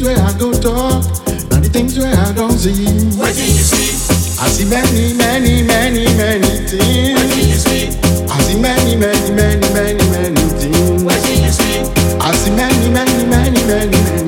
things where I go talk, the things where I don't see. What do you see? I see many, many, many, many What do things. you see? I see many, many, many, many, many things. What do you see? I see many, many, many, many, many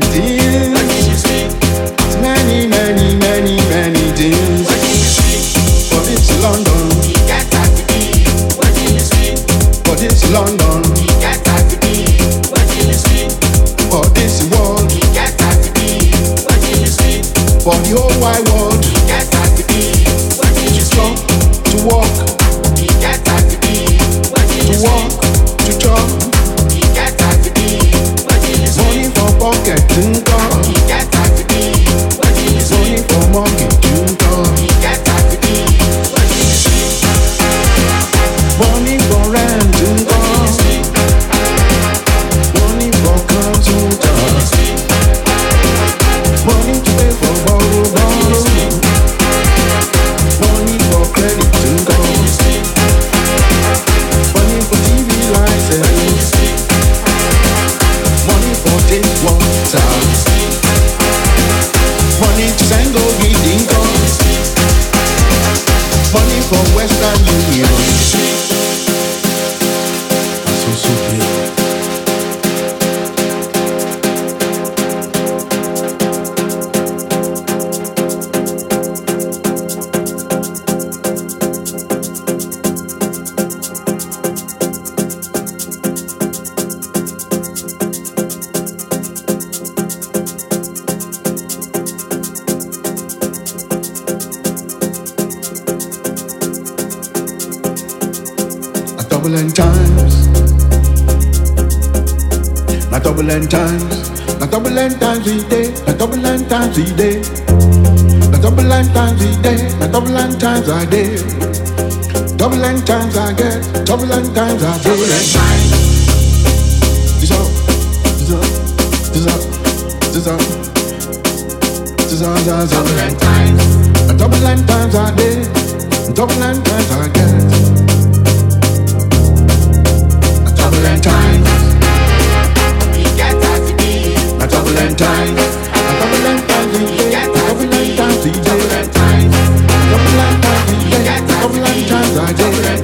Na double end times. Na double end times we day. Na double end times we day. Na double end times we day. Na double end times I day. Double end times I get. Double end times I day. This up. This up. This up. This up. This up. This up. Double and times. Double end times I day. Double end times I get. Double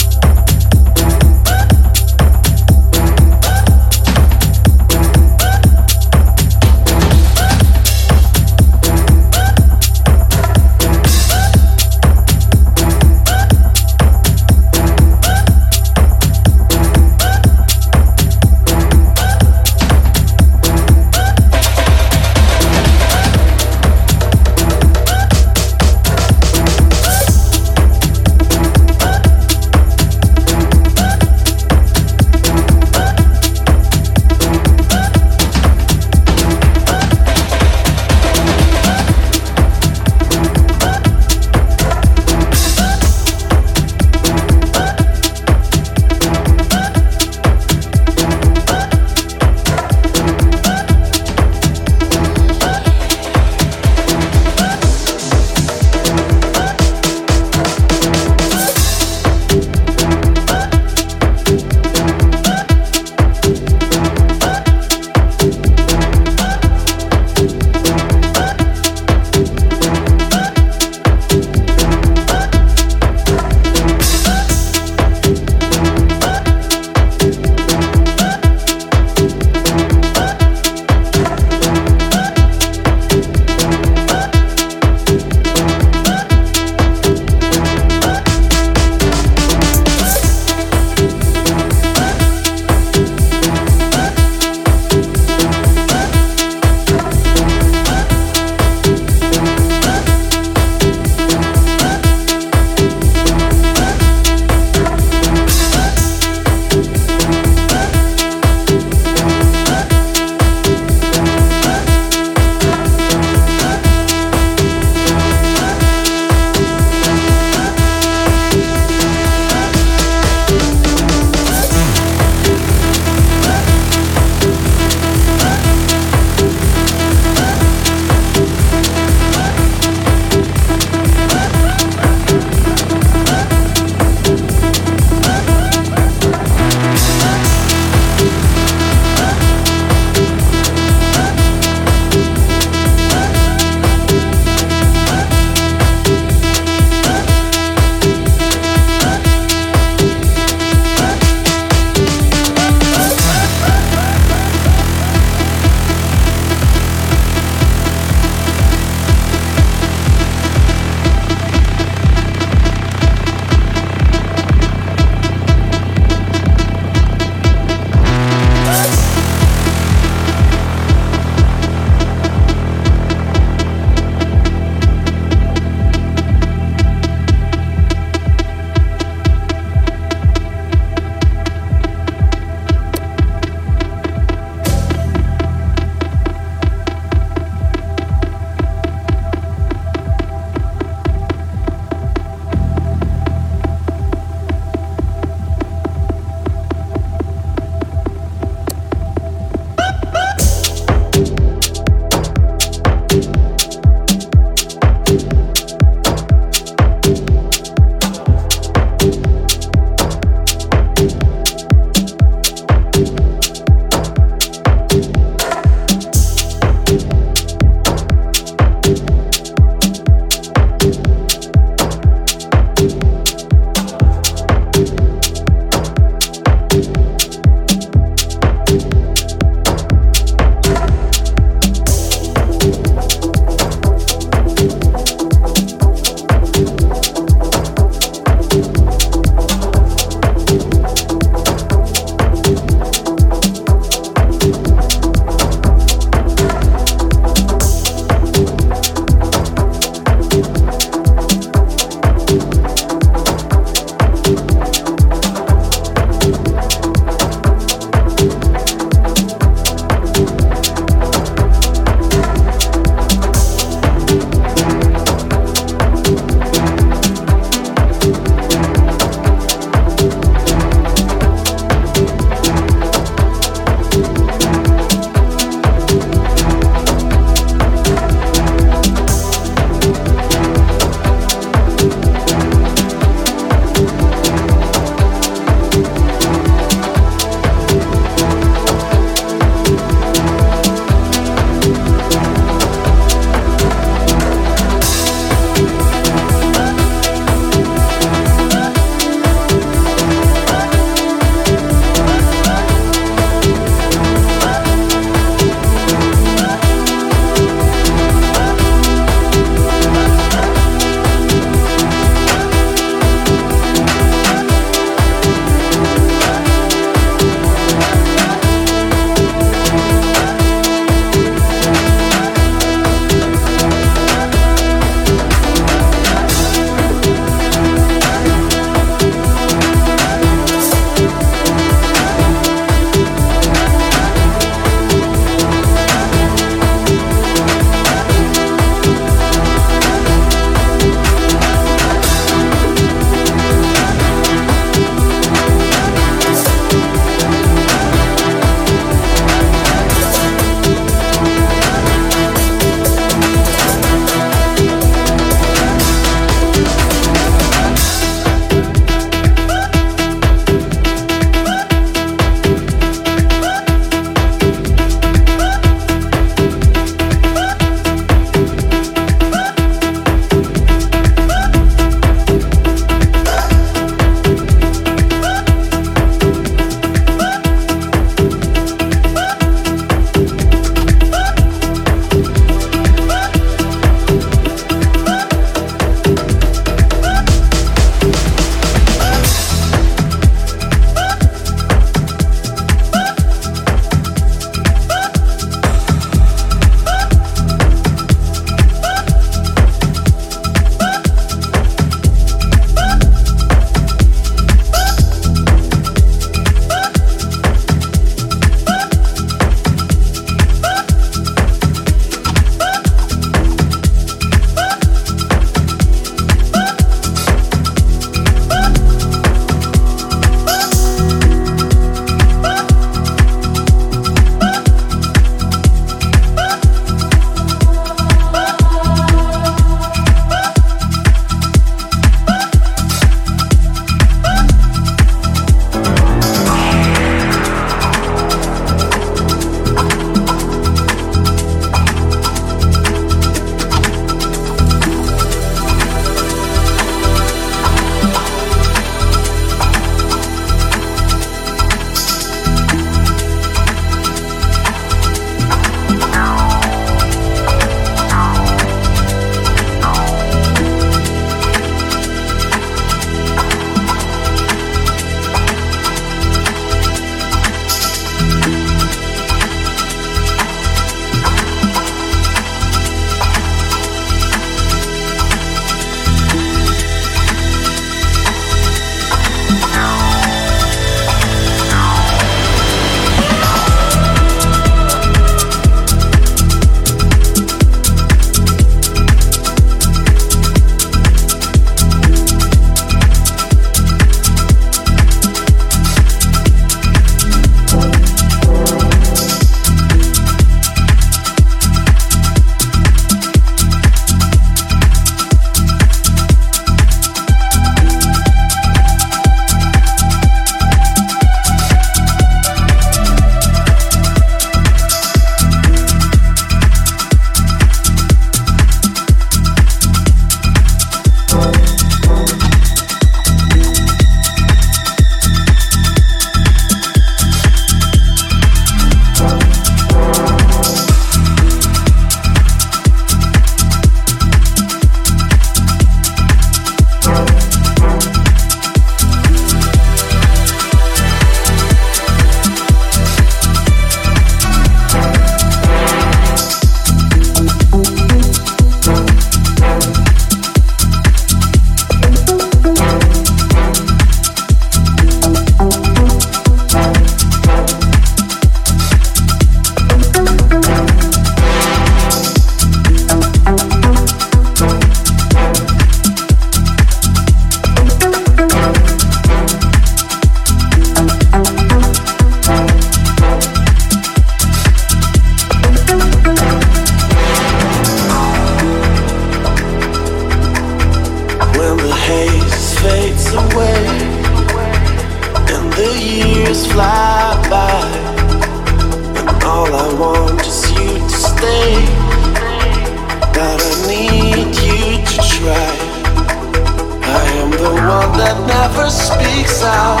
that never speaks out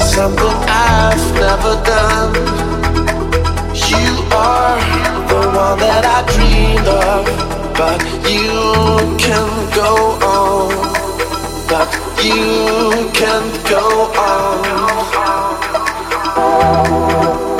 something I've never done you are the one that I dreamed of but you can go on. But you can go on.